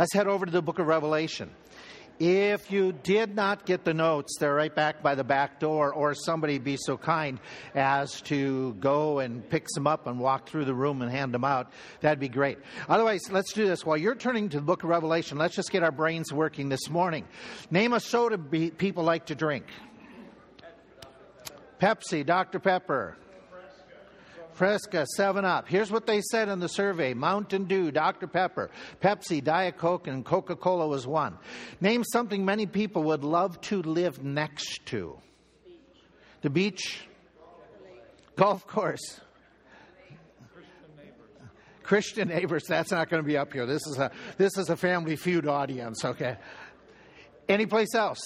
Let's head over to the book of Revelation. If you did not get the notes, they're right back by the back door, or somebody be so kind as to go and pick some up and walk through the room and hand them out. That'd be great. Otherwise, let's do this. While you're turning to the book of Revelation, let's just get our brains working this morning. Name a soda people like to drink Pepsi, Dr. Pepper. Fresca, 7 Up. Here's what they said in the survey Mountain Dew, Dr. Pepper, Pepsi, Diet Coke, and Coca Cola was one. Name something many people would love to live next to the beach, golf course. Christian neighbors, that's not going to be up here. This is a this is a family feud audience, okay? Any place else?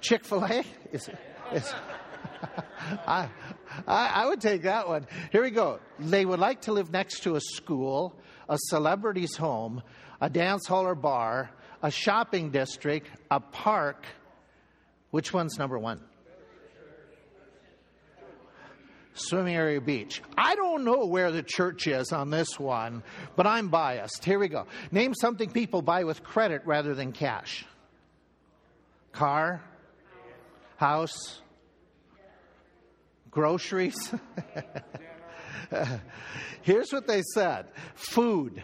Chick-fil-A? Is, is, I, I, I would take that one. Here we go. They would like to live next to a school, a celebrity's home, a dance hall or bar, a shopping district, a park. Which one's number one? Swimming area beach. I don't know where the church is on this one, but I'm biased. Here we go. Name something people buy with credit rather than cash car, house, groceries. Here's what they said food,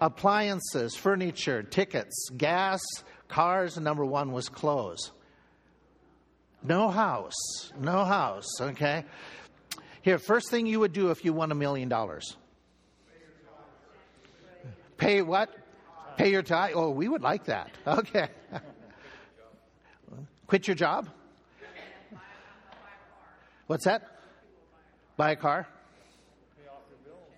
appliances, furniture, tickets, gas, cars, and number one was clothes. No house. No house, okay? Here, first thing you would do if you won a million dollars. Pay what? Pay your tithe? Oh, we would like that. Okay. Quit your job? What's that? Buy a car?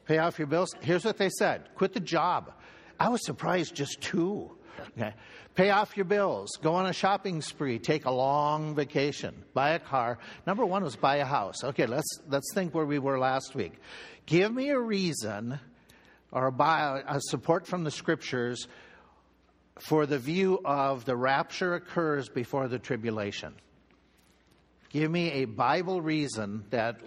Pay off your bills. Here's what they said quit the job. I was surprised just two. Okay. Pay off your bills. Go on a shopping spree. Take a long vacation. Buy a car. Number one was buy a house. Okay, let's let's think where we were last week. Give me a reason or buy a support from the scriptures for the view of the rapture occurs before the tribulation. Give me a Bible reason that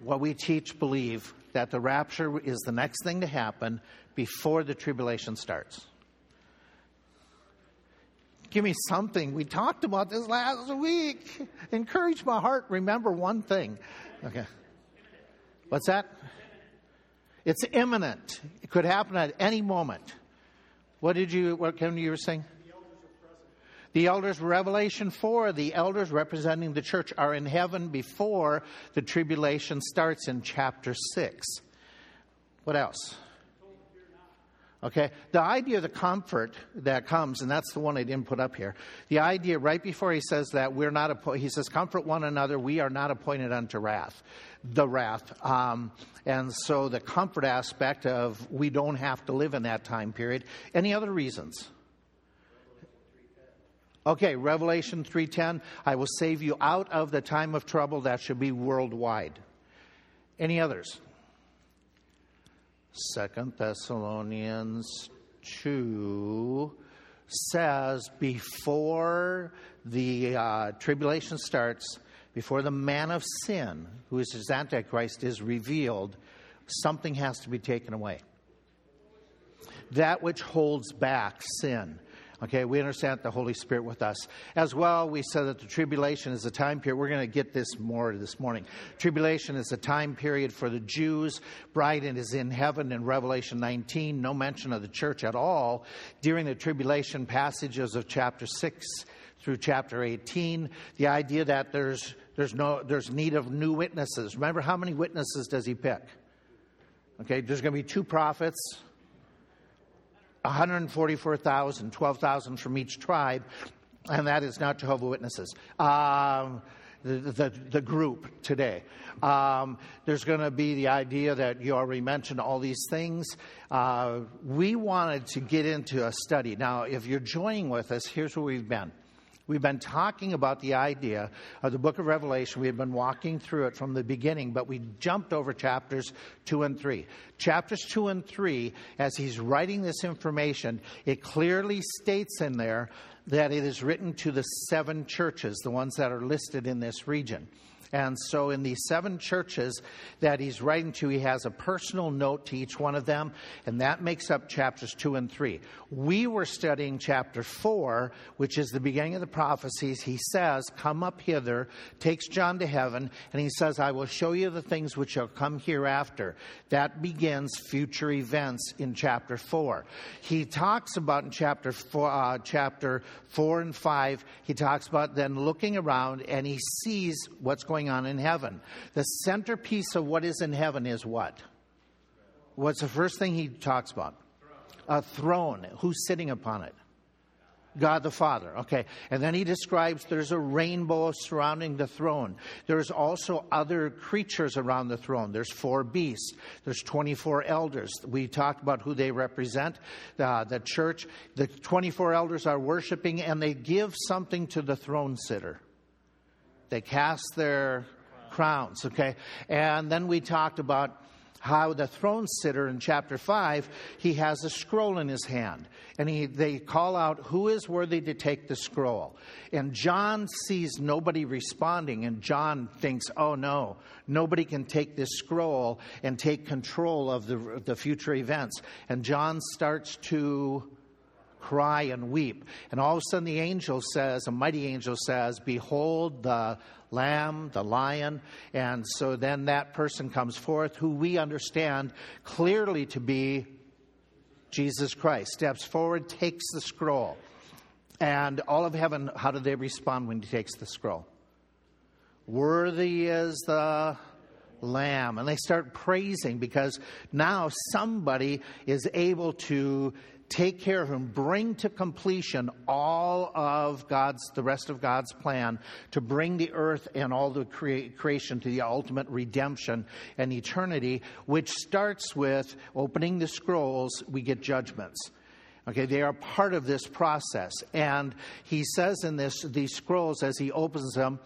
what we teach believe that the rapture is the next thing to happen before the tribulation starts. Give me something. We talked about this last week. Encourage my heart. Remember one thing. Okay. What's that? It's imminent. It could happen at any moment. What did you, what can you were saying? The elders, Revelation 4, the elders representing the church are in heaven before the tribulation starts in chapter 6. What else? Okay, the idea of the comfort that comes, and that's the one I didn't put up here. The idea right before he says that we're not, appointed, he says, comfort one another, we are not appointed unto wrath, the wrath. Um, and so the comfort aspect of we don't have to live in that time period. Any other reasons? Okay, Revelation 3:10, I will save you out of the time of trouble that should be worldwide. Any others? Second Thessalonians 2 says before the uh, tribulation starts, before the man of sin, who is his Antichrist, is revealed, something has to be taken away. That which holds back sin. Okay, we understand the Holy Spirit with us. As well, we said that the tribulation is a time period. We're going to get this more this morning. Tribulation is a time period for the Jews. Bride is in heaven in Revelation 19. No mention of the church at all during the tribulation passages of chapter 6 through chapter 18. The idea that there's, there's, no, there's need of new witnesses. Remember, how many witnesses does he pick? Okay, there's going to be two prophets 144,000, 12,000 from each tribe, and that is not Jehovah Witnesses. Um, the, the, the, group today. Um, there's going to be the idea that you already mentioned all these things. Uh, we wanted to get into a study. Now, if you're joining with us, here's where we've been. We've been talking about the idea of the book of Revelation. We've been walking through it from the beginning, but we jumped over chapters 2 and 3. Chapters 2 and 3, as he's writing this information, it clearly states in there that it is written to the seven churches, the ones that are listed in this region. And so, in these seven churches that he's writing to, he has a personal note to each one of them, and that makes up chapters two and three. We were studying chapter four, which is the beginning of the prophecies. He says, Come up hither, takes John to heaven, and he says, I will show you the things which shall come hereafter. That begins future events in chapter four. He talks about in chapter four, uh, chapter four and five, he talks about then looking around and he sees what's going going on in heaven. The centerpiece of what is in heaven is what? What's the first thing he talks about? A throne. Who's sitting upon it? God the Father. Okay. And then he describes there's a rainbow surrounding the throne. There's also other creatures around the throne. There's four beasts. There's 24 elders. We talked about who they represent. Uh, the church, the 24 elders are worshiping and they give something to the throne sitter. They cast their crowns, okay? And then we talked about how the throne sitter in chapter 5 he has a scroll in his hand. And he, they call out who is worthy to take the scroll? And john sees nobody responding and john thinks oh no. Nobody can take this scroll and take control of the, the future events. And john starts to cry and weep. And all of a sudden, the angel says, a mighty angel says, Behold the lamb, the lion. And so then that person comes forth, who we understand clearly to be Jesus Christ, steps forward, takes the scroll. And all of heaven, how do they respond when he takes the scroll? Worthy is the lamb. And they start praising because now somebody is able to take care of him, bring to completion all of God's, the rest of God's plan to bring the earth and all the crea- creation to the ultimate redemption and eternity, which starts with opening the scrolls, we get judgments. Okay, they are part of this process. And he says in this, these scrolls, as he opens them,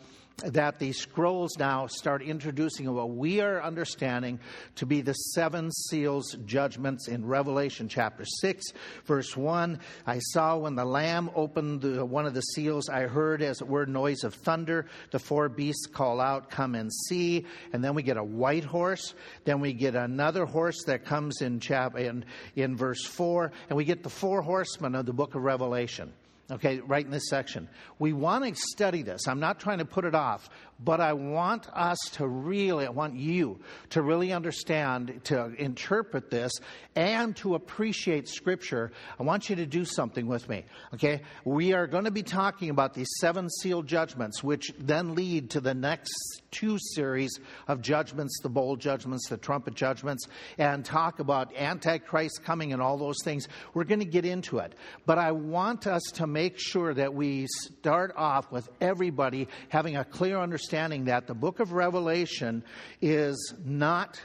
that the scrolls now start introducing what we are understanding to be the seven seals judgments in Revelation chapter 6, verse 1. I saw when the Lamb opened the, one of the seals, I heard as it were noise of thunder. The four beasts call out, Come and see. And then we get a white horse. Then we get another horse that comes in, chap- in, in verse 4. And we get the four horsemen of the book of Revelation okay, right in this section. We want to study this. I'm not trying to put it off, but I want us to really, I want you to really understand, to interpret this, and to appreciate Scripture. I want you to do something with me, okay? We are going to be talking about these seven seal judgments, which then lead to the next two series of judgments the bowl judgments, the trumpet judgments, and talk about Antichrist coming and all those things. We're going to get into it. But I want us to make sure that we start off with everybody having a clear understanding that the book of Revelation is not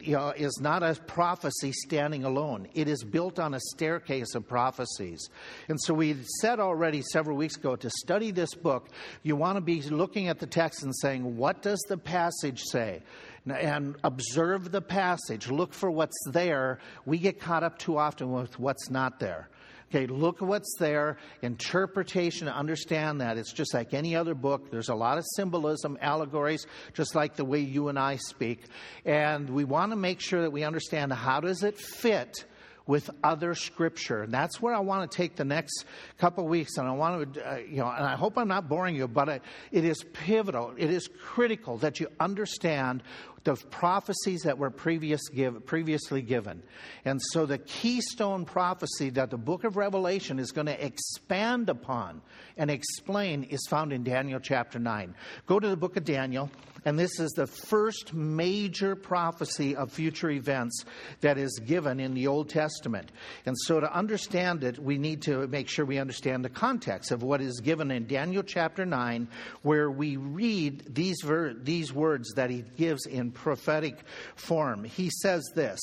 you know, is not a prophecy standing alone. It is built on a staircase of prophecies. And so we said already several weeks ago to study this book, you want to be looking at the text and saying, what does the passage say? And observe the passage. Look for what's there. We get caught up too often with what's not there. Okay, look at what's there, interpretation, understand that. It's just like any other book. There's a lot of symbolism, allegories, just like the way you and I speak. And we want to make sure that we understand how does it fit with other scripture. And that's where I want to take the next couple weeks. And I want to, uh, you know, and I hope I'm not boring you, but it, it is pivotal. It is critical that you understand the prophecies that were previous give, previously given. And so the keystone prophecy that the book of Revelation is going to expand upon and explain is found in Daniel chapter 9. Go to the book of Daniel, and this is the first major prophecy of future events that is given in the Old Testament. And so to understand it, we need to make sure we understand the context of what is given in Daniel chapter 9, where we read these, ver- these words that he gives in prophetic form. He says this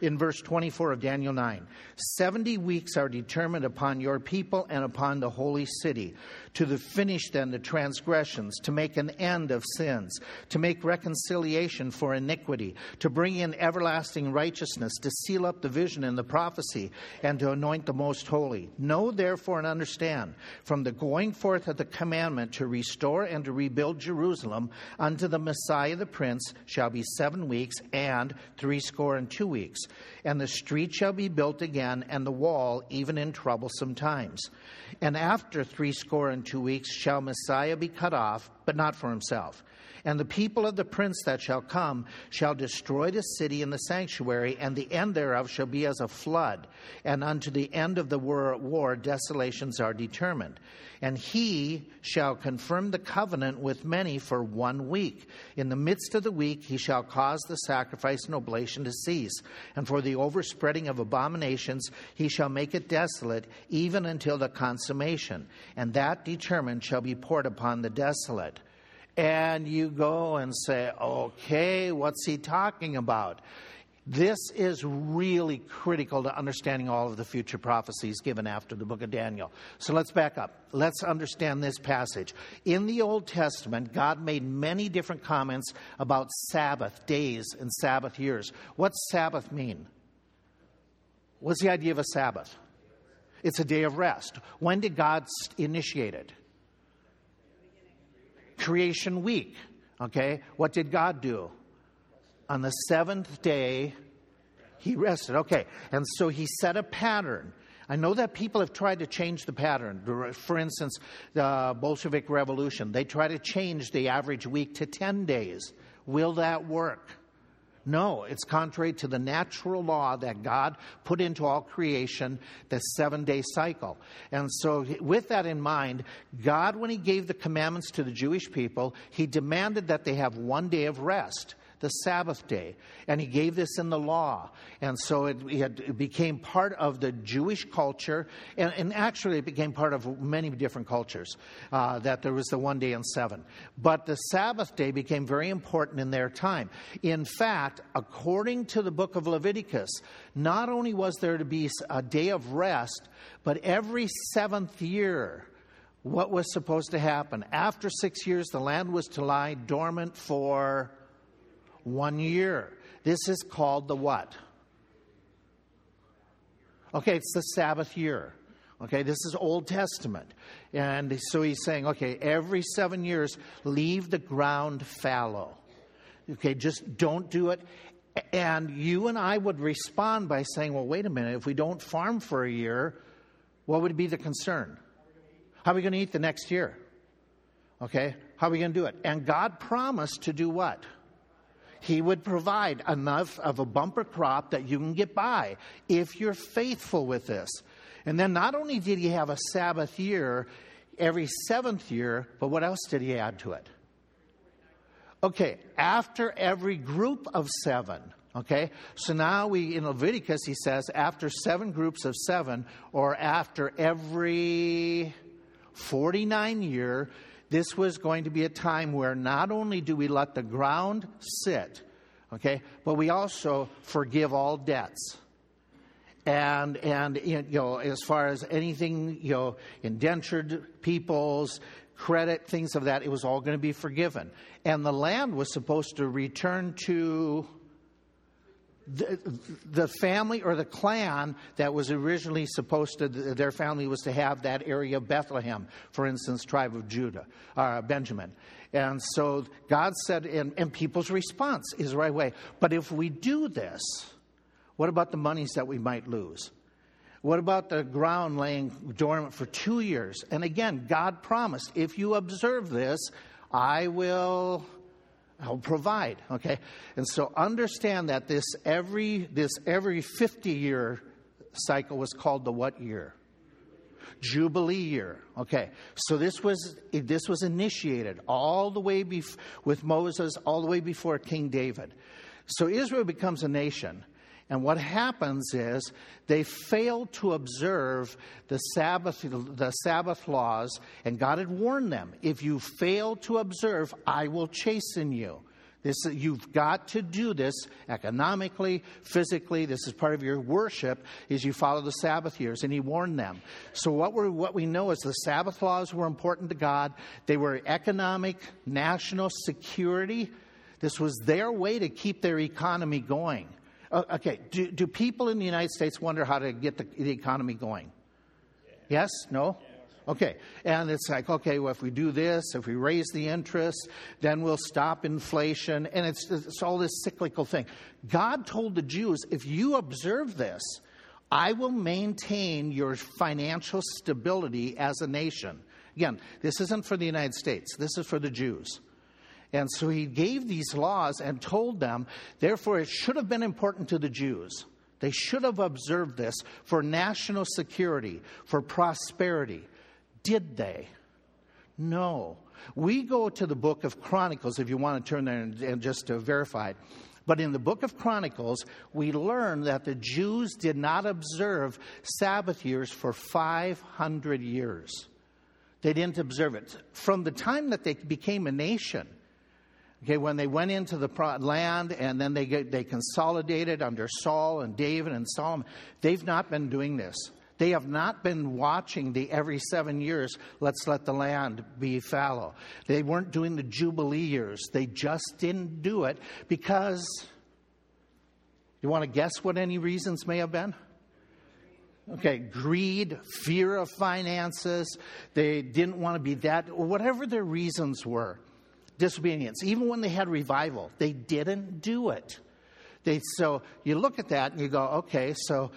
in verse 24 of Daniel 9 70 weeks are determined upon your people and upon the holy city, to the finish then the transgressions, to make an end of sins, to make reconciliation for iniquity, to bring in everlasting righteousness, to seal up the vision and the prophecy, and to anoint the most holy. Know therefore and understand from the going forth of the commandment to restore and to rebuild Jerusalem unto the Messiah the Prince shall be seven weeks and threescore and two weeks. And the street shall be built again, and the wall even in troublesome times. And after threescore and two weeks shall Messiah be cut off, but not for himself. And the people of the prince that shall come shall destroy the city and the sanctuary, and the end thereof shall be as a flood. And unto the end of the war, desolations are determined. And he shall confirm the covenant with many for one week. In the midst of the week, he shall cause the sacrifice and oblation to cease. And for the overspreading of abominations, he shall make it desolate, even until the consummation. And that determined shall be poured upon the desolate and you go and say, okay, what's he talking about? This is really critical to understanding all of the future prophecies given after the book of Daniel. So let's back up. Let's understand this passage. In the Old Testament, God made many different comments about Sabbath days and Sabbath years. What's Sabbath mean? What's the idea of a Sabbath? It's a day of rest. When did God initiate it? Creation week. Okay? What did God do? On the seventh day, he rested. Okay. And so he set a pattern. I know that people have tried to change the pattern. For instance, the Bolshevik Revolution, they try to change the average week to 10 days. Will that work? No, it's contrary to the natural law that God put into all creation, the seven day cycle. And so, with that in mind, God, when He gave the commandments to the Jewish people, He demanded that they have one day of rest the Sabbath day. And he gave this in the law. And so it, it became part of the Jewish culture. And, and, actually, it became part of many different cultures uh, that there was the one day in seven. But the Sabbath day became very important in their time. In fact, according to the book of Leviticus, not only was there to be a day of rest, but every seventh year, what was supposed to happen? After six years, the land was to lie dormant for one year. This is called the what? Okay, it's the Sabbath year. Okay, this is Old Testament. And so he's saying, okay, every seven years, leave the ground fallow. Okay, just don't do it. And you and I would respond by saying, well, wait a minute, if we don't farm for a year, what would be the concern? How are we going to eat the next year? Okay, how are we going to do it? And God promised to do what? He would provide enough of a bumper crop that you can get by if you're faithful with this. And then not only did he have a Sabbath year every seventh year, but what else did he add to it? Okay, after every group of seven, okay? So now we, in Leviticus, he says, after seven groups of seven, or after every 49 year, this was going to be a time where not only do we let the ground sit, okay, but we also forgive all debts. And, and you know, as far as anything, you know, indentured peoples, credit, things of that, it was all going to be forgiven. And the land was supposed to return to the, the family or the clan that was originally supposed to, their family was to have that area of Bethlehem, for instance, tribe of Judah, uh, Benjamin. And so God said, and, and people's response is right away. But if we do this, what about the monies that we might lose? What about the ground laying dormant for two years? And again, God promised, if you observe this, I will I'll provide. Okay, and so understand that this every this every fifty year cycle was called the what year? Jubilee year. Okay, so this was this was initiated all the way bef- with Moses, all the way before King David. So Israel becomes a nation. And what happens is they fail to observe the Sabbath, the Sabbath laws, and God had warned them if you fail to observe, I will chasten you. This, you've got to do this economically, physically. This is part of your worship is you follow the Sabbath years. And he warned them. So what, we what we know is the Sabbath laws were important to God. They were economic, national security. This was their way to keep their economy going. Uh, okay, do, do people in the United States wonder how to get the, the economy going? Yes? No? Okay. And it's like, okay, well, if we do this, if we raise the interest, then we'll stop inflation. And it's, it's all this cyclical thing. God told the Jews, if you observe this, I will maintain your financial stability as a nation. Again, this isn't for the United States, this is for the Jews. And so he gave these laws and told them, therefore, it should have been important to the Jews. They should have observed this for national security, for prosperity. Did they? No. We go to the book of Chronicles, if you want to turn there and, and just to verify it. But in the book of Chronicles, we learn that the Jews did not observe Sabbath years for 500 years. They didn't observe it. From the time that they became a nation, Okay, when they went into the land and then they, get, they consolidated under Saul and David and Solomon, they've not been doing this. They have not been watching the every seven years, let's let the land be fallow. They weren't doing the Jubilee years. They just didn't do it because, you want to guess what any reasons may have been? Okay, greed, fear of finances, they didn't want to be that, whatever their reasons were disobedience. Even when they had revival, they didn't do it. They, so you look at that and you go, okay, so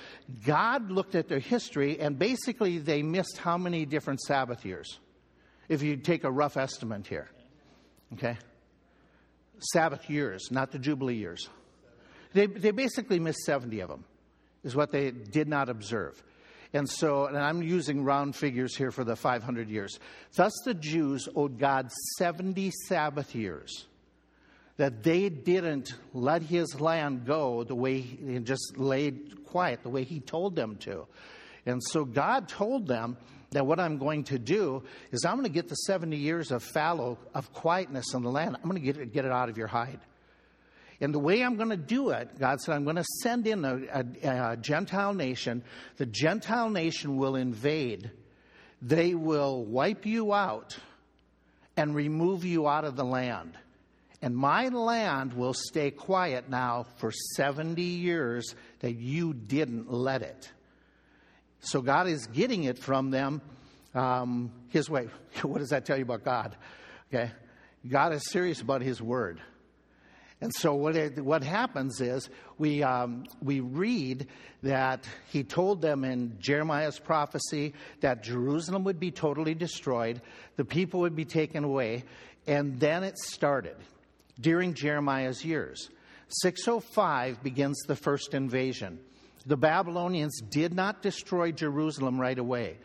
God looked at their history and basically they missed how many different Sabbath years? If you take a rough estimate here. Okay? Sabbath years, not the Jubilee years. They, they basically missed 70 of them, is what they did not observe. And so, and I'm using round figures here for the 500 years. Thus, the Jews owed God 70 Sabbath years that they didn't let his land go the way he just laid quiet, the way he told them to. And so, God told them that what I'm going to do is I'm going to get the 70 years of fallow, of quietness in the land, I'm going to get it, get it out of your hide. And the way I'm going to do it, God said, I'm going to send in a, a, a Gentile nation. The Gentile nation will invade, they will wipe you out and remove you out of the land. And my land will stay quiet now for 70 years that you didn't let it. So God is getting it from them um, His way. What does that tell you about God? Okay. God is serious about His word. And so what, it, what happens is we, um, we read that he told them in Jeremiah's prophecy that Jerusalem would be totally destroyed, the people would be taken away, and then it started during Jeremiah's years. 605 begins the first invasion. The Babylonians did not destroy Jerusalem right away.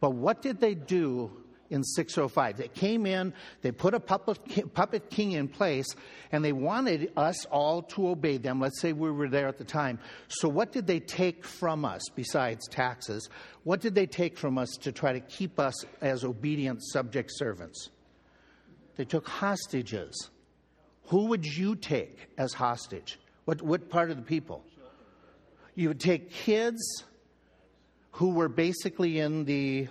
But what did they do in 605. They came in, they put a puppet, king in place, and they wanted us all to obey them. Let's say we were there at the time. So, what did they take from us besides taxes? What did they take from us to try to keep us as obedient subject servants? They took hostages. Who would you take as hostage? What, what part of the people? You would take kids who were basically in the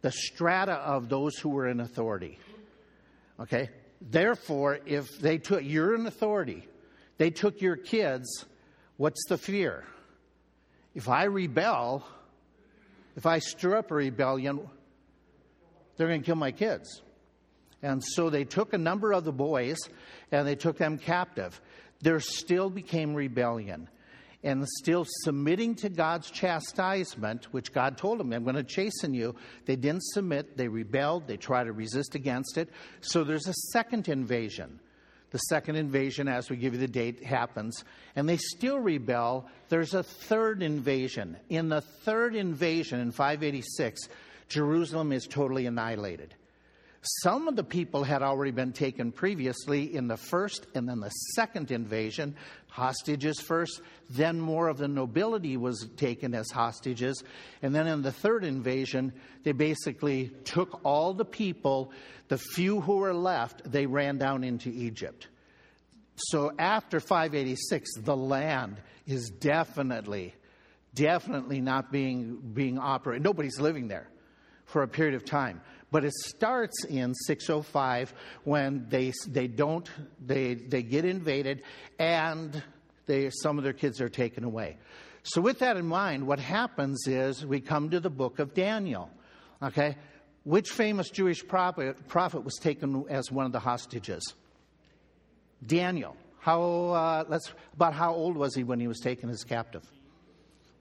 the strata of those who were in authority. Okay? Therefore, if they took, you're in authority, they took your kids, what's the fear? If I rebel, if I stir up a rebellion, they're going to kill my kids. And so they took a number of the boys and they took them captive. There still became rebellion and still submitting to God's chastisement, which God told them, I'm going to chasten you. They didn't submit, they rebelled, they tried to resist against it. So there's a second invasion. The second invasion, as we give you the date, happens, and they still rebel. There's a third invasion. In the third invasion in 586, Jerusalem is totally annihilated. Some of the people had already been taken previously in the first and then the second invasion, hostages first, then more of the nobility was taken as hostages, and then in the third invasion, they basically took all the people, the few who were left, they ran down into Egypt. So after 586, the land is definitely, definitely not being, being operated. Nobody's living there for a period of time. But it starts in 605 when they, they don't, they, they get invaded and they, some of their kids are taken away. So, with that in mind, what happens is we come to the book of Daniel. Okay? Which famous Jewish prophet, prophet was taken as one of the hostages? Daniel. How, uh, let's, about how old was he when he was taken as captive?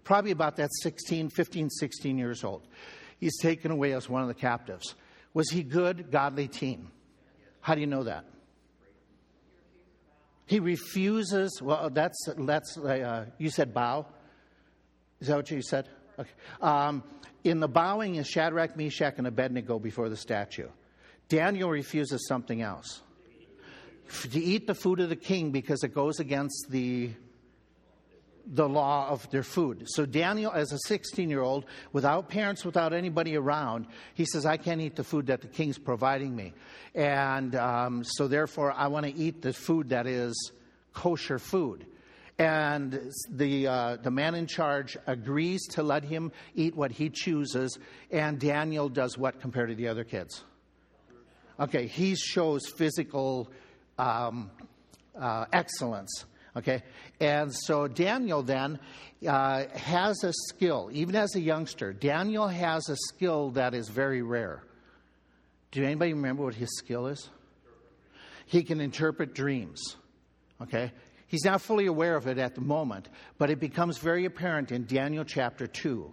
Probably about that 16, 15, 16 years old. He's taken away as one of the captives. Was he good, godly teen? How do you know that? He refuses. Well, that's that's. Uh, you said bow. Is that what you said? Okay. Um, in the bowing is Shadrach, Meshach, and Abednego before the statue. Daniel refuses something else to eat the food of the king because it goes against the the law of their food. So Daniel, as a 16 year old, without parents, without anybody around, he says, "I can't eat the food that the king's providing me," and um, so therefore I want to eat the food that is kosher food. And the uh, the man in charge agrees to let him eat what he chooses, and Daniel does what compared to the other kids? Okay, he shows physical um, uh, excellence. Okay? And so Daniel then uh, has a skill, even as a youngster, Daniel has a skill that is very rare. Do anybody remember what his skill is? He can interpret dreams. Okay? He's not fully aware of it at the moment, but it becomes very apparent in Daniel chapter 2.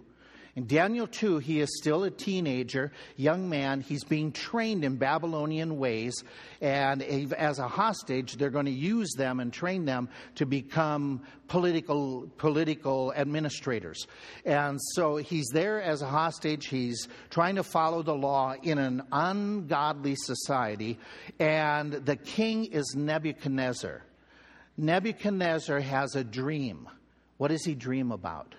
In Daniel 2, he is still a teenager, young man. He's being trained in Babylonian ways. And as a hostage, they're going to use them and train them to become political, political administrators. And so he's there as a hostage. He's trying to follow the law in an ungodly society. And the king is Nebuchadnezzar. Nebuchadnezzar has a dream. What does he dream about?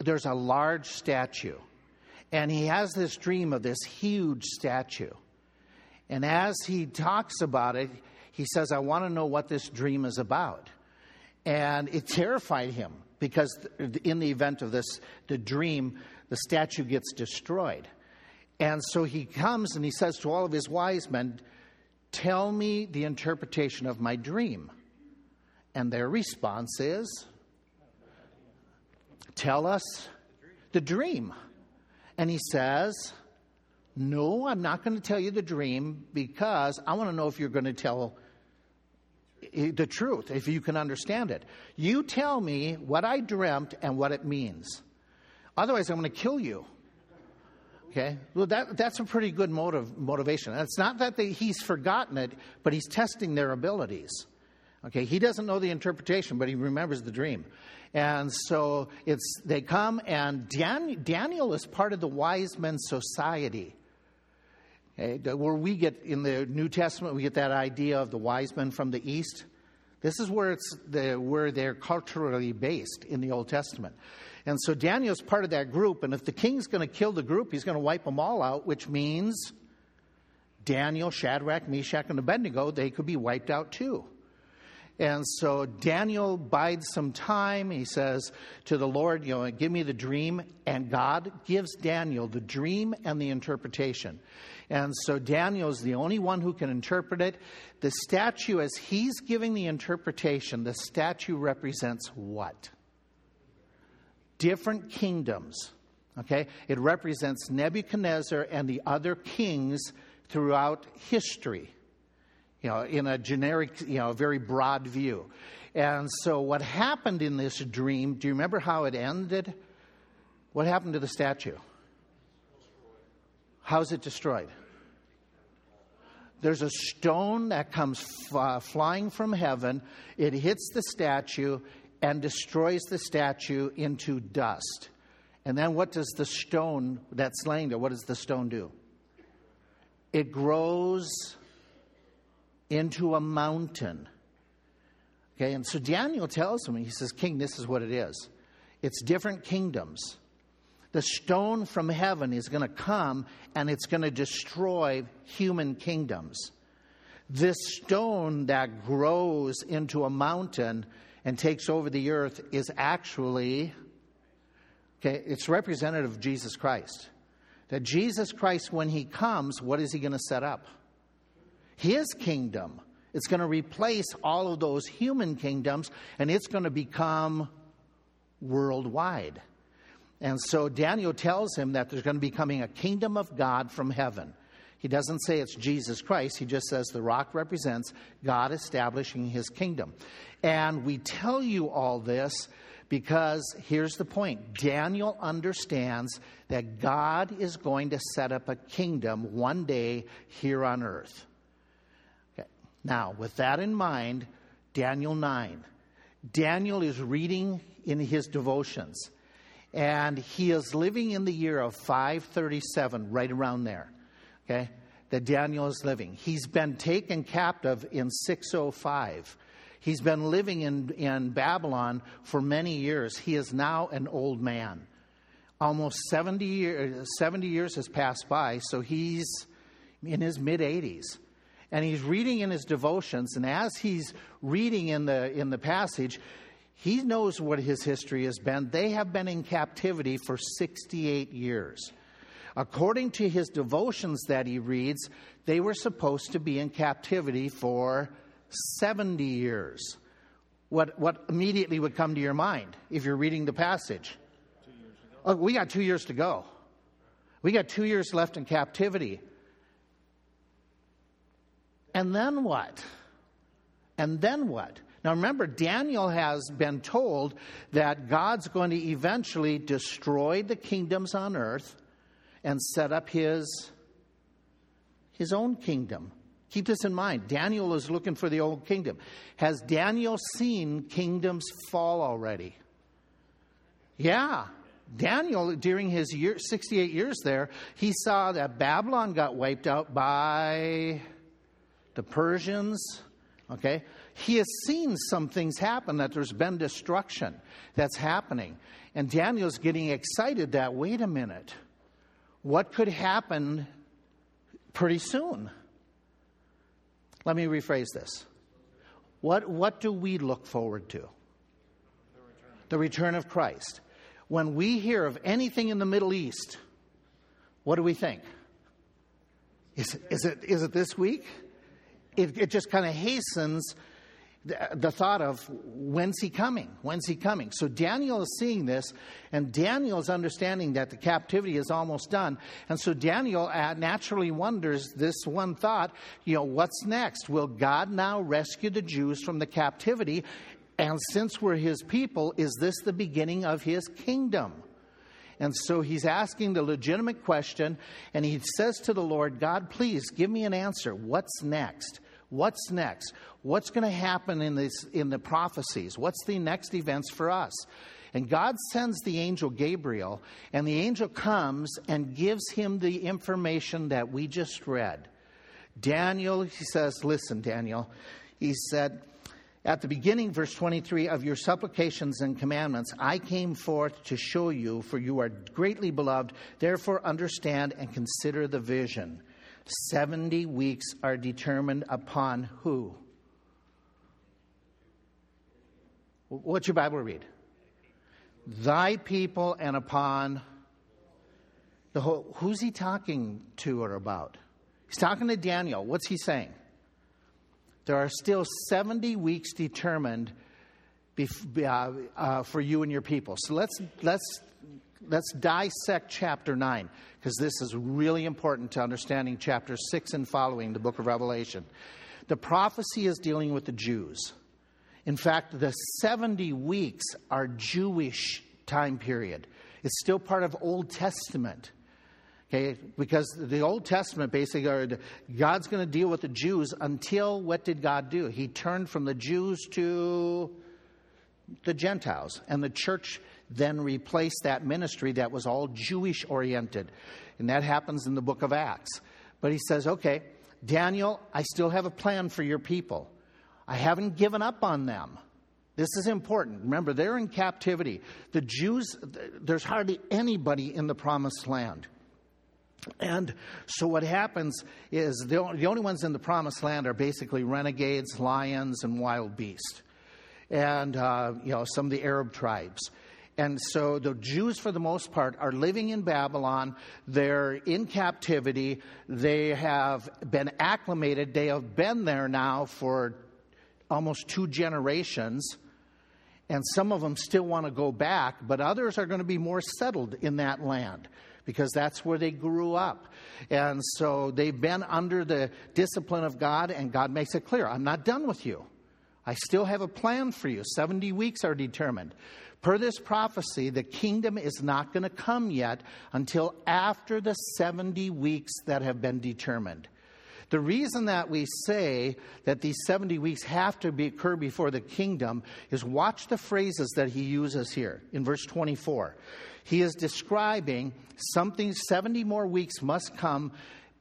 There's a large statue. And he has this dream of this huge statue. And as he talks about it, he says, I want to know what this dream is about. And it terrified him because in the event of this, the dream, the statue gets destroyed. And so he comes and he says to all of his wise men, Tell me the interpretation of my dream. And their response is, Tell us the dream. And he says, No, I'm not going to tell you the dream because I want to know if you're going to tell the truth, if you can understand it. You tell me what I dreamt and what it means. Otherwise, I'm going to kill you. Okay? Well, that, that's a pretty good motive, motivation. It's not that they, he's forgotten it, but he's testing their abilities. Okay? He doesn't know the interpretation, but he remembers the dream. And so it's they come, and Dan, Daniel is part of the wise men society. Where we get in the New Testament, we get that idea of the wise men from the east. This is where it's the, where they're culturally based in the Old Testament. And so Daniel's part of that group, and if the king's going to kill the group, he's going to wipe them all out, which means Daniel, Shadrach, Meshach, and Abednego, they could be wiped out too. And so Daniel bides some time. He says to the Lord, you know, give me the dream. And God gives Daniel the dream and the interpretation. And so Daniel is the only one who can interpret it. The statue, as he's giving the interpretation, the statue represents what? Different kingdoms. Okay? It represents Nebuchadnezzar and the other kings throughout history you know, in a generic, you know, very broad view. And so, what happened in this dream, do you remember how it ended? What happened to the statue? How's it destroyed? There's a stone that comes f- flying from heaven, it hits the statue and destroys the statue into dust. And then, what does the stone that's laying there, what does the stone do? It grows into a mountain. Okay, and so Daniel tells him, he says, King, this is what it is. It's different kingdoms. The stone from heaven is going to come and it's going to destroy human kingdoms. this stone that grows into a mountain and takes over the earth is actually, okay, it's representative of Jesus Christ. That Jesus Christ, when he comes, what is he going to set up? His kingdom. It's going to replace all of those human kingdoms and it's going to become worldwide. And so Daniel tells him that there's going to be coming a kingdom of God from heaven. He doesn't say it's Jesus Christ. He just says the rock represents God establishing his kingdom. And we tell you all this because here's the point Daniel understands that God is going to set up a kingdom one day here on earth. Now, with that in mind, Daniel 9. Daniel is reading in his devotions, and he is living in the year of 537, right around there okay, that Daniel is living. He's been taken captive in 605. He's been living in, in Babylon for many years. He is now an old man. Almost 70, year, 70 years has passed by, so he's in his mid 80s. And he's reading in his devotions, and as he's reading in the, in the passage, he knows what his history has been. They have been in captivity for 68 years. According to his devotions that he reads, they were supposed to be in captivity for 70 years. What, what immediately would come to your mind if you're reading the passage? Oh, we got two years to go. We got two years left in captivity. And then what? And then what? Now remember, Daniel has been told that God's going to eventually destroy the kingdoms on earth and set up his, his own kingdom. Keep this in mind. Daniel is looking for the old kingdom. Has Daniel seen kingdoms fall already? Yeah. Daniel, during his year, 68 years there, he saw that Babylon got wiped out by the Persians. Okay? He has seen some things happen, that there's been destruction that's happening. And Daniel's getting excited that, wait a minute what could happen pretty soon. Let me rephrase this. What, what do we look forward to? The return of Christ. When we hear of anything in the Middle East, what do we think? Is, is, it, is it this week? It, it just kind of hastens the thought of when's he coming? When's he coming? So Daniel is seeing this, and Daniel is understanding that the captivity is almost done. And so Daniel uh, naturally wonders this one thought, you know, what's next? Will God now rescue the Jews from the captivity? And since we're his people, is this the beginning of his kingdom? And so he's asking the legitimate question, and he says to the Lord, God, please give me an answer. What's next? What's next? What's going to happen in, this, in the prophecies? What's the next events for us? And God sends the angel Gabriel, and the angel comes and gives him the information that we just read. Daniel, he says, Listen, Daniel, he said, at the beginning, verse 23, of your supplications and commandments, I came forth to show you, for you are greatly beloved. Therefore, understand and consider the vision. 70 weeks are determined upon who? What's your Bible read? Thy people and upon the whole. Who's he talking to or about? He's talking to Daniel. What's he saying? There are still 70 weeks determined uh, uh, for you and your people. So let's, let's, let's dissect chapter 9 because this is really important to understanding chapter 6 and following the book of Revelation. The prophecy is dealing with the Jews. In fact, the 70 weeks are Jewish time period. It's still part of Old Testament. Okay, because the Old Testament basically God's going to deal with the Jews until what did God do? He turned from the Jews to the Gentiles. And the church then replaced that ministry that was all Jewish oriented. And that happens in the book of Acts. But he says, okay, Daniel, I still have a plan for your people. I haven't given up on them. This is important. Remember, they're in captivity. The Jews, there's hardly anybody in the promised land. And so what happens is the, the only ones in the promised land are basically renegades, lions, and wild beasts, and uh, you know some of the Arab tribes. And so the Jews, for the most part, are living in Babylon. They're in captivity. They have been acclimated. They have been there now for almost two generations. And some of them still want to go back, but others are going to be more settled in that land because that's where they grew up. And so they've been under the discipline of God, and God makes it clear I'm not done with you. I still have a plan for you. 70 weeks are determined. Per this prophecy, the kingdom is not going to come yet until after the 70 weeks that have been determined. The reason that we say that these 70 weeks have to be, occur before the kingdom is watch the phrases that he uses here in verse 24. He is describing something 70 more weeks must come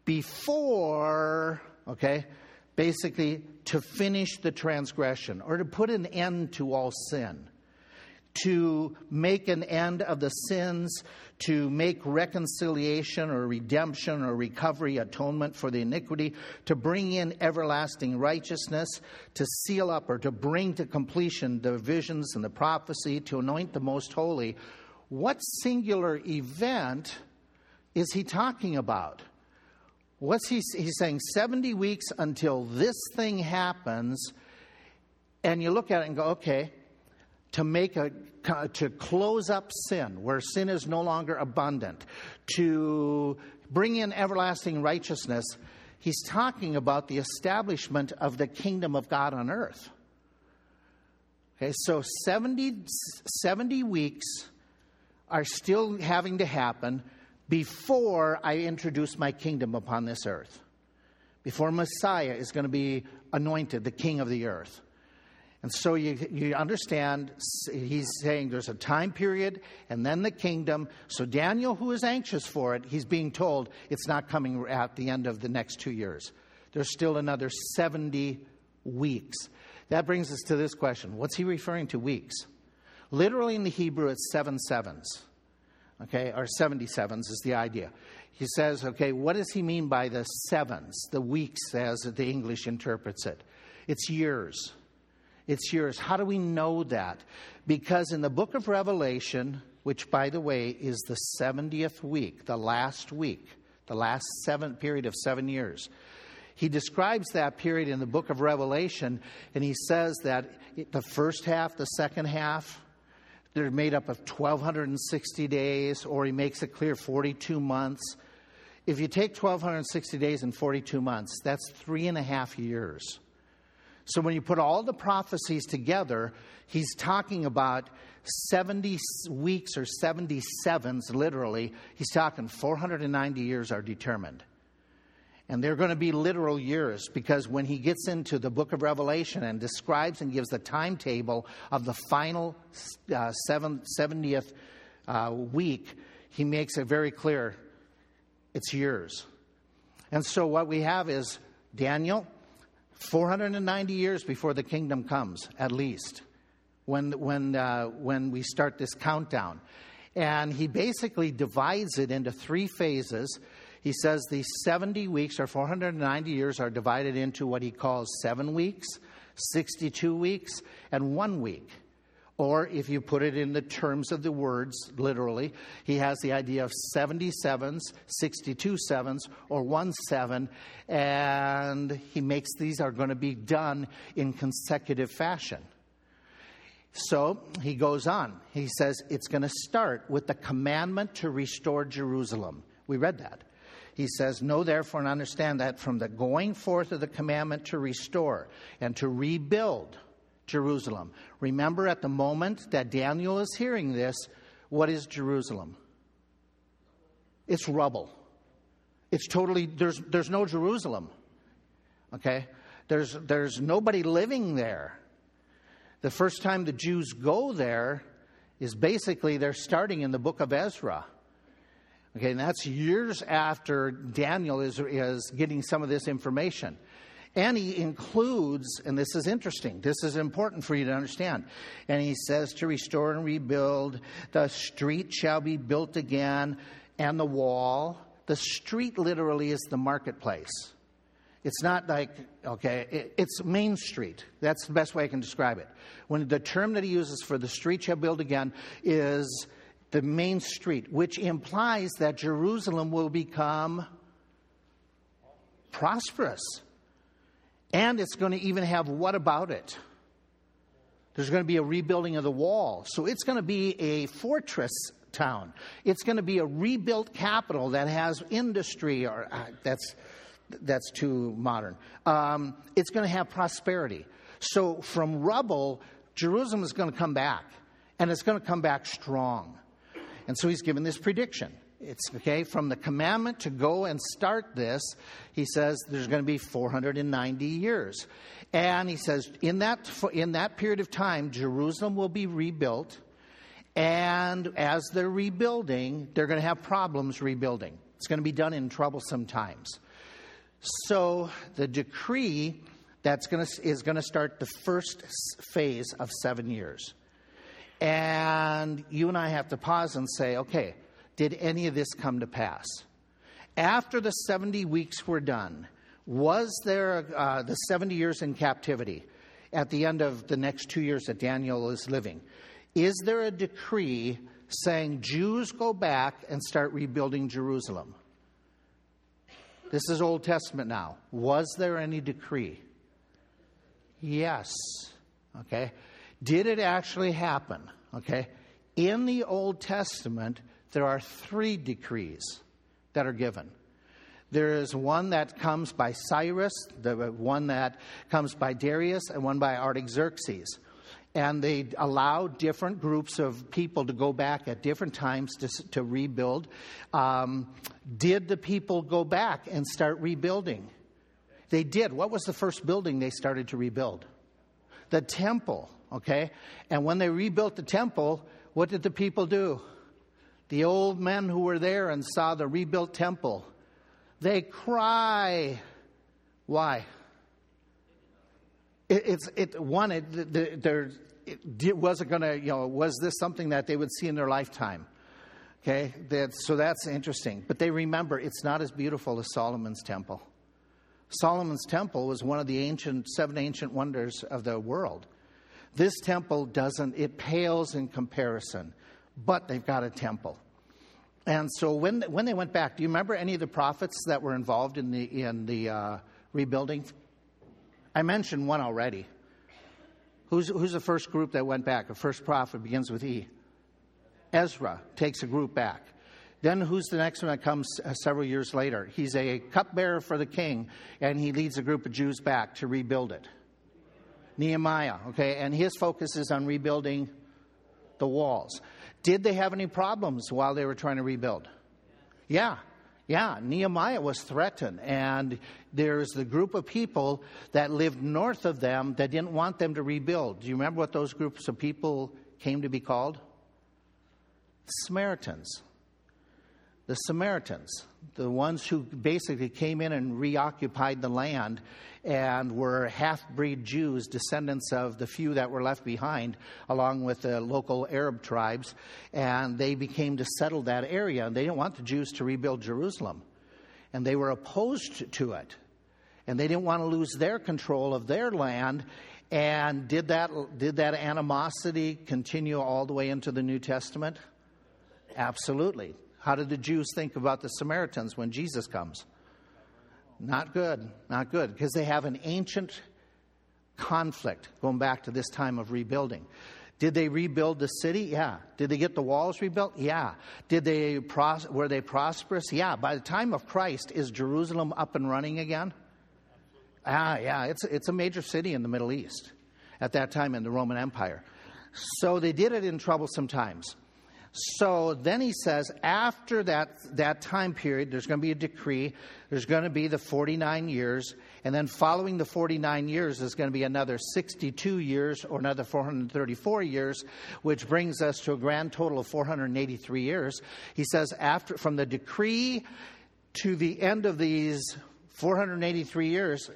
before, okay, basically to finish the transgression or to put an end to all sin to make an end of the sins, to make reconciliation or redemption or recovery, atonement for the iniquity, to bring in everlasting righteousness, to seal up or to bring to completion the visions and the prophecy, to anoint the most holy. What singular event is he talking about? What's he he's saying 70 weeks until this thing happens and you look at it and go okay to make a to close up sin where sin is no longer abundant to bring in everlasting righteousness he's talking about the establishment of the kingdom of god on earth okay so 70, 70 weeks are still having to happen before i introduce my kingdom upon this earth before messiah is going to be anointed the king of the earth and so you, you understand, he's saying there's a time period and then the kingdom. So Daniel, who is anxious for it, he's being told it's not coming at the end of the next two years. There's still another 70 weeks. That brings us to this question What's he referring to weeks? Literally in the Hebrew, it's seven sevens, okay, or 77s is the idea. He says, okay, what does he mean by the sevens, the weeks, as the English interprets it? It's years. It's years. How do we know that? Because in the book of Revelation, which, by the way, is the 70th week, the last week, the last seven period of seven years, he describes that period in the book of Revelation, and he says that the first half, the second half, they're made up of 1,260 days, or he makes it clear 42 months. If you take 1,260 days and 42 months, that's three and a half years. So when you put all the prophecies together, he's talking about 70 weeks or 77s, literally. He's talking 490 years are determined. And they're going to be literal years because when he gets into the book of Revelation and describes and gives the timetable of the final uh, seven, 70th uh, week, he makes it very clear it's years. And so what we have is Daniel 490 years before the kingdom comes, at least, when, when, uh, when we start this countdown. And he basically divides it into three phases. He says the 70 weeks or 490 years are divided into what he calls seven weeks, 62 weeks, and one week. Or if you put it in the terms of the words, literally, he has the idea of 77s, 62 sevens, or one seven, and he makes these are going to be done in consecutive fashion. So he goes on. He says it's going to start with the commandment to restore Jerusalem. We read that. He says, Know therefore and understand that from the going forth of the commandment to restore and to rebuild Jerusalem. Remember, at the moment that Daniel is hearing this, what is Jerusalem? It's rubble. It's totally, there's, there's no Jerusalem. Okay? There's, there's nobody living there. The first time the Jews go there is basically they're starting in the book of Ezra. Okay, and that's years after Daniel is, is getting some of this information. And he includes, and this is interesting, this is important for you to understand. And he says to restore and rebuild, the street shall be built again, and the wall. the street literally is the marketplace. It's not like, okay, it's Main Street. That's the best way I can describe it. When the term that he uses for the street shall build again is the main street, which implies that Jerusalem will become prosperous. And it's going to even have what about it? There's going to be a rebuilding of the wall. So it's going to be a fortress town. It's going to be a rebuilt capital that has industry, or uh, that's, that's too modern. Um, it's going to have prosperity. So from rubble, Jerusalem is going to come back, and it's going to come back strong. And so he's given this prediction. It's okay from the commandment to go and start this. He says there's going to be 490 years, and he says in that in that period of time, Jerusalem will be rebuilt, and as they're rebuilding, they're going to have problems rebuilding. It's going to be done in troublesome times. So the decree that's going to is going to start the first phase of seven years, and you and I have to pause and say, okay did any of this come to pass? After the 70 weeks were done, was there uh, the 70 years in captivity at the end of the next two years that Daniel is living? Is there a decree saying Jews go back and start rebuilding Jerusalem? This is Old Testament now. Was there any decree? Yes. Okay. Did it actually happen? Okay. In the Old Testament, there are three decrees that are given. There is one that comes by Cyrus, the one that comes by Darius, and one by Artaxerxes. And they allow different groups of people to go back at different times to, to rebuild. Um, did the people go back and start rebuilding? They did. What was the first building they started to rebuild? The temple, okay? And when they rebuilt the temple, what did the people do? The old men who were there and saw the rebuilt temple, they cry. Why? It, it's it one. It, there, it wasn't going to. You know, was this something that they would see in their lifetime? Okay, that, so that's interesting. But they remember it's not as beautiful as Solomon's temple. Solomon's temple was one of the ancient seven ancient wonders of the world. This temple doesn't. It pales in comparison but they've got a temple. And so when, when they went back, do you remember any of the prophets that were involved in the, in the uh, rebuilding? I mentioned one already. Who's, who's the first group that went back? The first prophet begins with E. Ezra takes a group back. Then who's the next one that comes uh, several years later? He's a cupbearer for the king, and he leads a group of Jews back to rebuild it. Nehemiah, okay, and his focus is on rebuilding the walls. Did they have any problems while they were trying to rebuild? Yeah. Yeah, Nehemiah was threatened, and there's the group of people that lived north of them that didn't want them to rebuild. Do you remember what those groups of people came to be called? Samaritans. The Samaritans, the ones who basically came in and reoccupied the land and were half breed Jews, descendants of the few that were left behind, along with the local Arab tribes. And they became to settle that area. And they didn't want the Jews to rebuild Jerusalem. And they were opposed to it. And they didn't want to lose their control of their land. And did that, did that animosity continue all the way into the New Testament? Absolutely. How did the Jews think about the Samaritans when Jesus comes? Not good, not good, because they have an ancient conflict going back to this time of rebuilding. Did they rebuild the city? Yeah. Did they get the walls rebuilt? Yeah. Did they pros- were they prosperous? Yeah. By the time of Christ, is Jerusalem up and running again? Ah, yeah. It's it's a major city in the Middle East at that time in the Roman Empire. So they did it in troublesome times. So then he says, after that, that time period, there's going to be a decree. There's going to be the 49 years. And then following the 49 years is going to be another 62 years or another 434 years, which brings us to a grand total of 483 years. He says, after, from the decree to the end of these 483 years,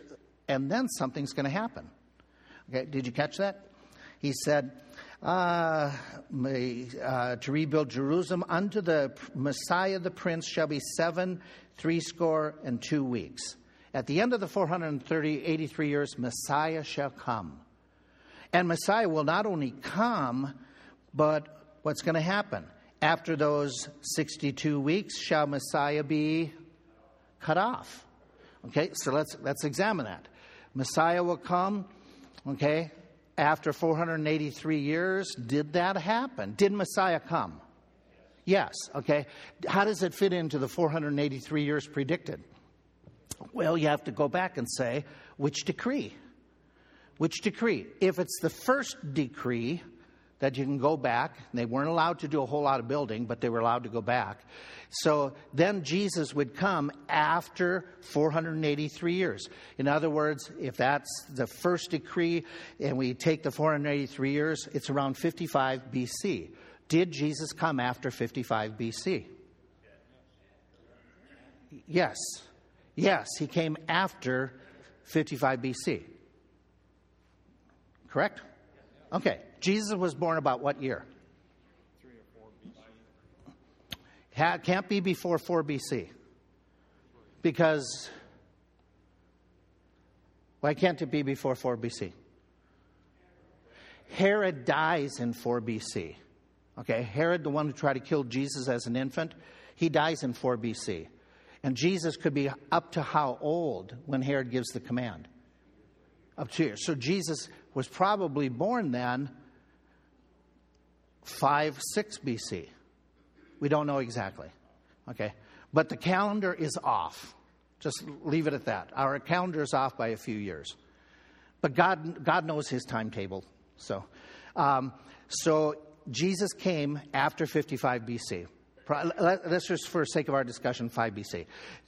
and then something's going to happen. Okay, did you catch that? He said, uh, uh, to rebuild Jerusalem unto the Messiah the Prince shall be seven, threescore, and two weeks. At the end of the 430, 83 years, Messiah shall come. And Messiah will not only come, but what's going to happen? After those 62 weeks, shall Messiah be cut off? Okay, so let's, let's examine that. Messiah will come, okay, after 483 years. Did that happen? Did Messiah come? Yes, okay. How does it fit into the 483 years predicted? Well, you have to go back and say, which decree? Which decree? If it's the first decree, that you can go back. They weren't allowed to do a whole lot of building, but they were allowed to go back. So then Jesus would come after 483 years. In other words, if that's the first decree and we take the 483 years, it's around 55 BC. Did Jesus come after 55 BC? Yes. Yes, he came after 55 BC. Correct? Okay. Jesus was born about what year? Three or four BC. can't be before 4 BC. Because, why can't it be before 4 BC? Herod dies in 4 BC. Okay, Herod, the one who tried to kill Jesus as an infant, he dies in 4 BC. And Jesus could be up to how old when Herod gives the command? Up to here. So Jesus was probably born then 5, 6 BC. We don't know exactly. Okay? But the calendar is off. Just leave it at that. Our calendar is off by a few years. But God, God knows his timetable. So, um, so Jesus came after 55 BC. Let's just, for sake of our discussion, 5 BC.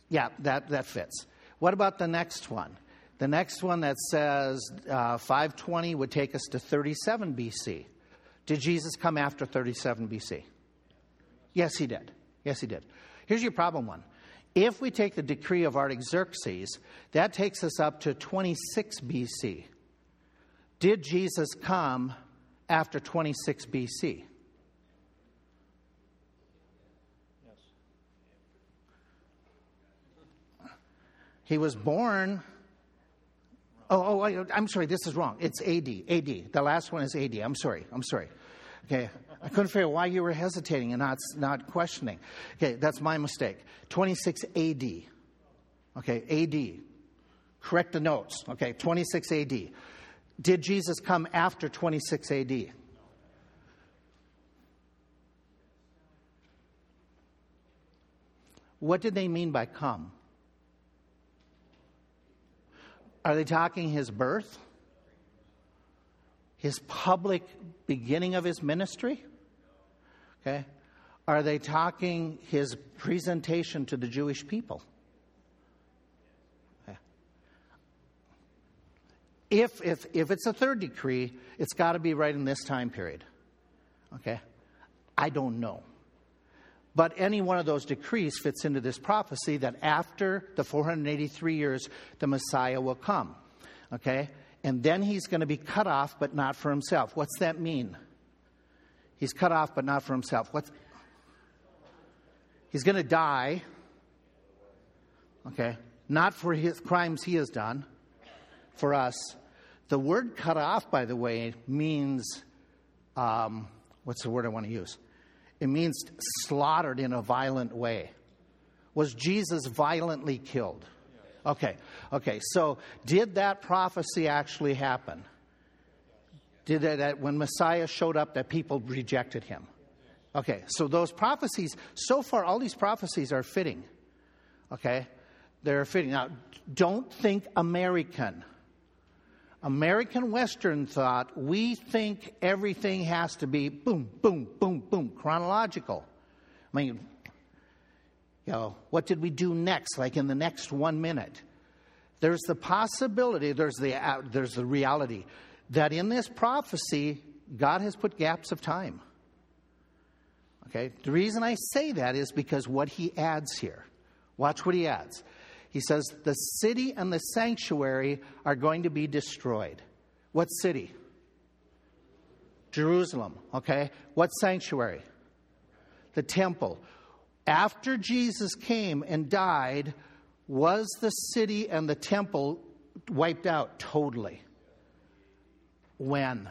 Yeah, that, that fits. What about the next one? The next one that says uh, 520 would take us to 37 BC. Did Jesus come after 37 BC? Yes, he did. Yes, he did. Here's your problem one. If we take the decree of Artaxerxes, that takes us up to 26 BC. Did Jesus come after 26 BC? Yes. He was born Oh, oh, oh I'm sorry, this is wrong. It's AD. AD. The last one is AD. I'm sorry. I'm sorry. Okay. I couldn't figure out why you were hesitating and not, not questioning. Okay, that's my mistake. 26 AD. Okay, AD. Correct the notes. Okay, 26 AD. Did Jesus come after 26 AD? What did they mean by come? Are they talking his birth? His public beginning of his ministry? Okay. Are they talking his presentation to the Jewish people? Okay. If, if, if it's a third decree, it's got to be right in this time period. Okay? I don't know. But any one of those decrees fits into this prophecy that after the 483 years, the Messiah will come. Okay? And then he's going to be cut off, but not for himself. What's that mean? He's cut off, but not for himself. What's He's going to die. Okay? Not for his crimes he has done, for us. The word cut off, by the way, means um, what's the word I want to use? It means slaughtered in a violent way. Was Jesus violently killed? Okay, okay. So, did that prophecy actually happen? Did that when Messiah showed up, that people rejected him? Okay, so those prophecies, so far, all these prophecies are fitting. Okay, they're fitting. Now, don't think American. American Western thought, we think everything has to be boom, boom, boom, boom, chronological. I mean, you know, what did we do next, like in the next one minute? There's the possibility, there's the, uh, there's the reality that in this prophecy, God has put gaps of time. Okay? The reason I say that is because what he adds here. Watch what he adds. He says, The city and the sanctuary are going to be destroyed. What city? Jerusalem, okay? What sanctuary? The temple. After Jesus came and died, was the city and the temple wiped out totally? When?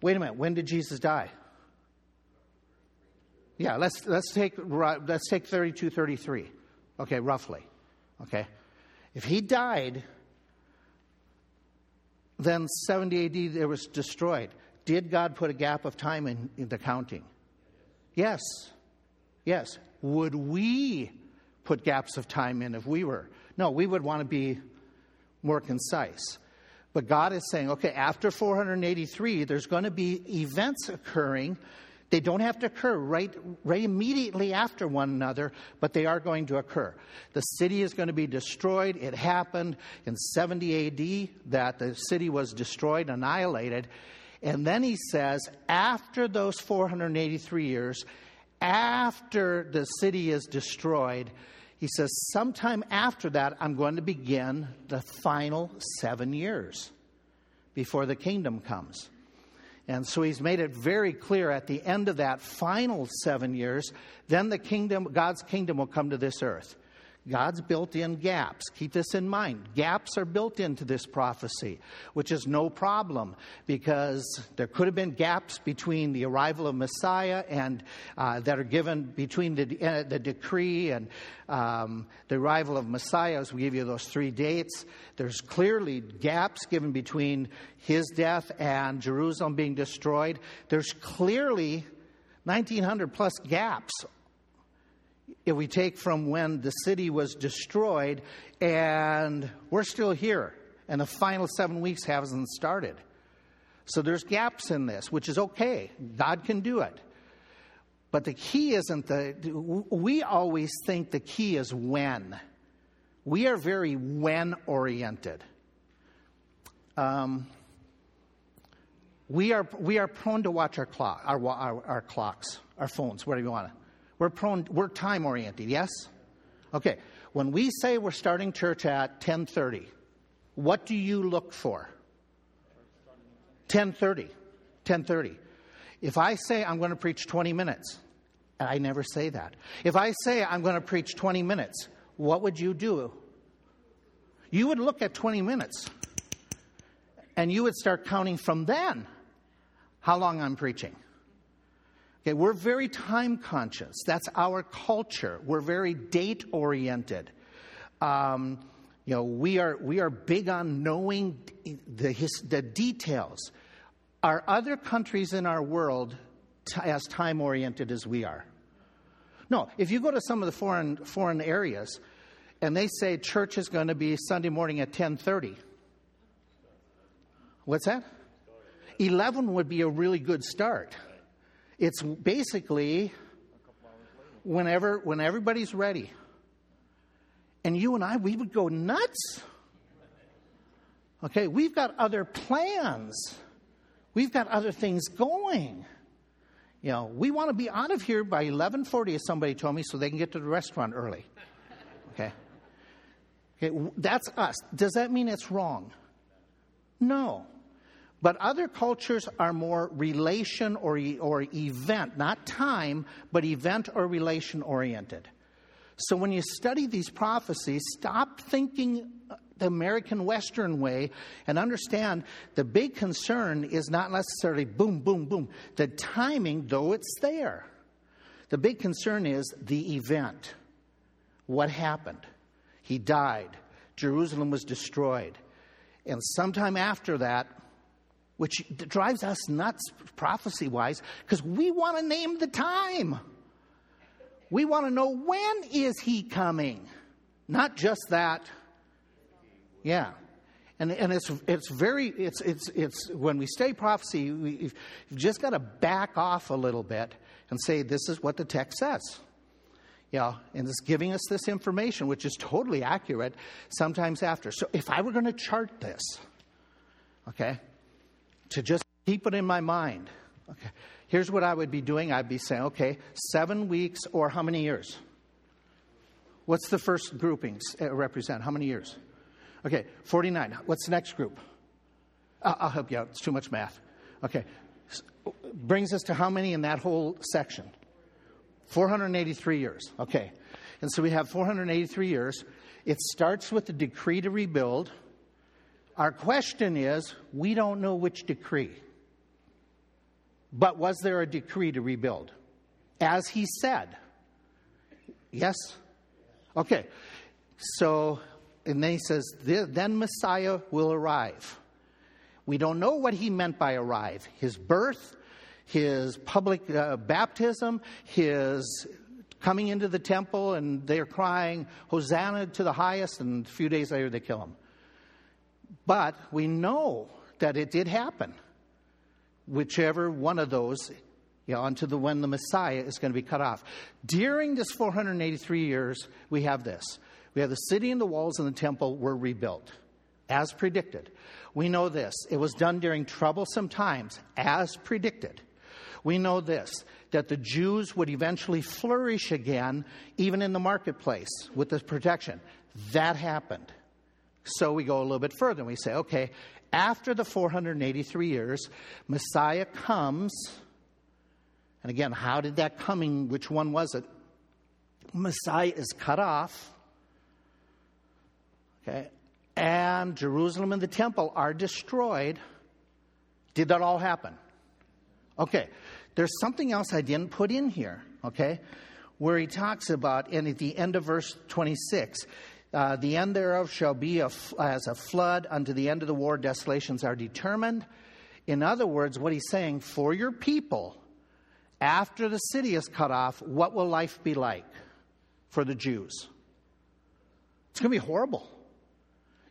Wait a minute, when did Jesus die? Yeah, let's, let's, take, let's take 32, 33. Okay, roughly. Okay. If he died, then 70 AD it was destroyed. Did God put a gap of time in, in the counting? Yes. Yes. Would we put gaps of time in if we were? No, we would want to be more concise. But God is saying, okay, after 483, there's going to be events occurring they don't have to occur right, right immediately after one another, but they are going to occur. The city is going to be destroyed. It happened in 70 AD that the city was destroyed, annihilated. And then he says, after those 483 years, after the city is destroyed, he says, sometime after that, I'm going to begin the final seven years before the kingdom comes. And so he's made it very clear at the end of that final seven years, then the kingdom, God's kingdom will come to this earth. God's built in gaps. Keep this in mind. Gaps are built into this prophecy, which is no problem because there could have been gaps between the arrival of Messiah and uh, that are given between the, uh, the decree and um, the arrival of Messiah, as we give you those three dates. There's clearly gaps given between his death and Jerusalem being destroyed. There's clearly 1900 plus gaps if we take from when the city was destroyed and we're still here and the final seven weeks hasn't started. So there's gaps in this, which is okay. God can do it. But the key isn't the, we always think the key is when. We are very when oriented. Um, we are, we are prone to watch our, clock, our, our, our clocks, our phones, whatever you want to we're prone, we're time oriented, yes? Okay. When we say we're starting church at 10:30, what do you look for? 10:30. 10:30. If I say I'm going to preach 20 minutes, I never say that. If I say I'm going to preach 20 minutes, what would you do? You would look at 20 minutes and you would start counting from then how long I'm preaching. Okay, we're very time conscious. That's our culture. We're very date oriented. Um, you know, we are we are big on knowing the his, the details. Are other countries in our world t- as time oriented as we are? No. If you go to some of the foreign foreign areas, and they say church is going to be Sunday morning at ten thirty. What's that? Eleven would be a really good start. It's basically whenever when everybody's ready. And you and I, we would go nuts. Okay, we've got other plans. We've got other things going. You know, we want to be out of here by 11:40 as somebody told me so they can get to the restaurant early. Okay? Okay, that's us. Does that mean it's wrong? No. But other cultures are more relation or, or event, not time, but event or relation oriented. So when you study these prophecies, stop thinking the American Western way and understand the big concern is not necessarily boom, boom, boom. The timing, though it's there. The big concern is the event. What happened? He died. Jerusalem was destroyed. And sometime after that, which drives us nuts prophecy wise because we want to name the time. We want to know when is he coming, not just that. Yeah. And, and it's, it's very, it's, it's, it's, when we stay prophecy, we, you've just got to back off a little bit and say, this is what the text says. Yeah, and it's giving us this information, which is totally accurate sometimes after. So if I were going to chart this, okay, to just keep it in my mind. Okay. Here's what I would be doing I'd be saying, okay, seven weeks or how many years? What's the first groupings uh, represent? How many years? Okay, 49. What's the next group? I'll help you out. It's too much math. Okay, brings us to how many in that whole section? 483 years. Okay. And so we have 483 years. It starts with the decree to rebuild. Our question is we don't know which decree. But was there a decree to rebuild? As he said. Yes? Okay. So, and then he says, then Messiah will arrive. We don't know what he meant by arrive. His birth, his public uh, baptism, his coming into the temple, and they're crying, Hosanna to the highest, and a few days later they kill him. But we know that it did happen, whichever one of those, you know, the when the Messiah is going to be cut off. During this 483 years, we have this. We have the city and the walls and the temple were rebuilt, as predicted. We know this. It was done during troublesome times, as predicted. We know this that the Jews would eventually flourish again, even in the marketplace, with this protection. That happened. So we go a little bit further and we say, okay, after the 483 years, Messiah comes. And again, how did that coming, which one was it? Messiah is cut off. Okay. And Jerusalem and the temple are destroyed. Did that all happen? Okay. There's something else I didn't put in here, okay? Where he talks about, and at the end of verse 26, uh, the end thereof shall be a, as a flood unto the end of the war, desolations are determined. In other words, what he's saying, for your people, after the city is cut off, what will life be like for the Jews? It's going to be horrible.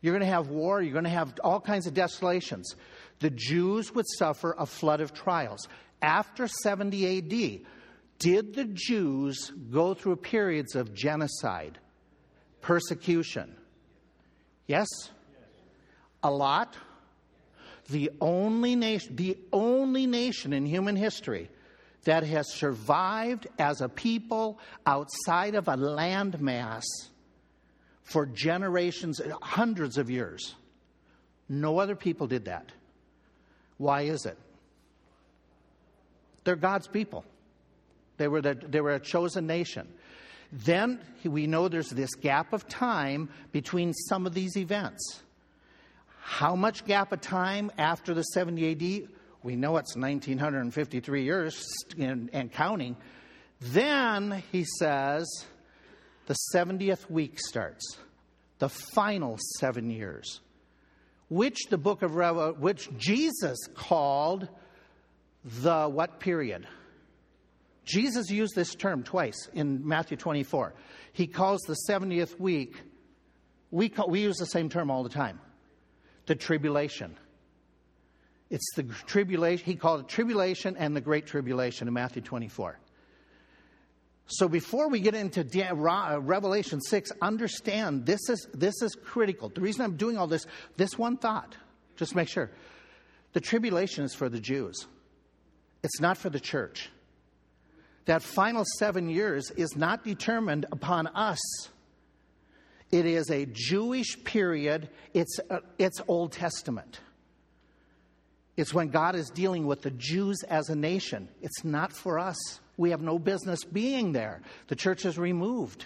You're going to have war, you're going to have all kinds of desolations. The Jews would suffer a flood of trials after 70 AD, did the Jews go through periods of genocide, persecution? Yes? A lot? The only nation, the only nation in human history that has survived as a people outside of a landmass for generations, hundreds of years. No other people did that. Why is it? They're God's people. They were, the, they were a chosen nation. Then we know there's this gap of time between some of these events. How much gap of time after the 70 AD? We know it's 1953 years and, and counting. Then he says the 70th week starts, the final seven years, which the book of Revelation, which Jesus called the what period? Jesus used this term twice in Matthew 24. He calls the 70th week, we, call, we use the same term all the time the tribulation. It's the tribulation, he called it tribulation and the great tribulation in Matthew 24. So before we get into uh, Revelation 6, understand this is, this is critical. The reason I'm doing all this, this one thought, just make sure. The tribulation is for the Jews. It's not for the church. That final seven years is not determined upon us. It is a Jewish period, it's, uh, it's Old Testament. It's when God is dealing with the Jews as a nation. It's not for us. We have no business being there. The church is removed.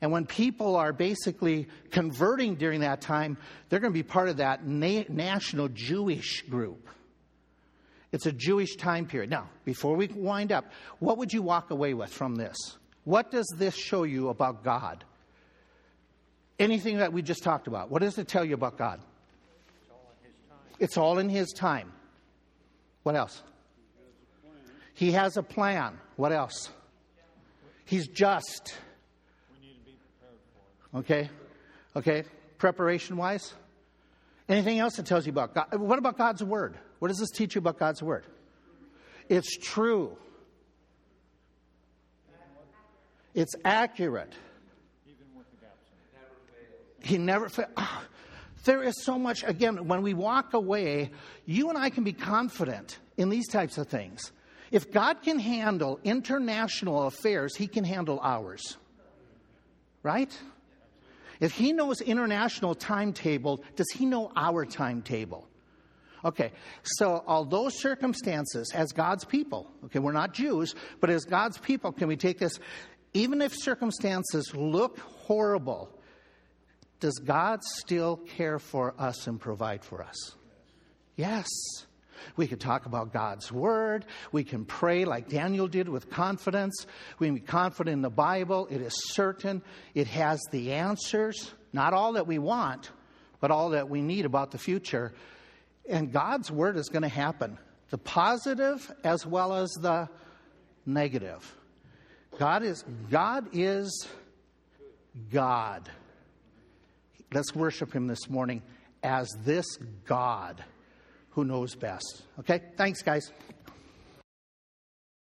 And when people are basically converting during that time, they're going to be part of that na- national Jewish group. It's a Jewish time period. Now, before we wind up, what would you walk away with from this? What does this show you about God? Anything that we just talked about, what does it tell you about God? It's all in His time. What else? He has a plan. What else? He's just. Okay? Okay? Preparation wise? Anything else that tells you about God? What about God's Word? What does this teach you about God's Word? It's true, it's accurate. He never. Oh, there is so much, again, when we walk away, you and I can be confident in these types of things. If God can handle international affairs, He can handle ours. Right? If He knows international timetable, does He know our timetable? Okay, so all those circumstances, as God's people, okay, we're not Jews, but as God's people, can we take this? Even if circumstances look horrible, does God still care for us and provide for us? Yes. We can talk about God's Word. We can pray like Daniel did with confidence. We can be confident in the Bible. It is certain. It has the answers. Not all that we want, but all that we need about the future. And God's Word is going to happen the positive as well as the negative. God is God is God. Let's worship him this morning as this God who knows best. Okay? Thanks, guys.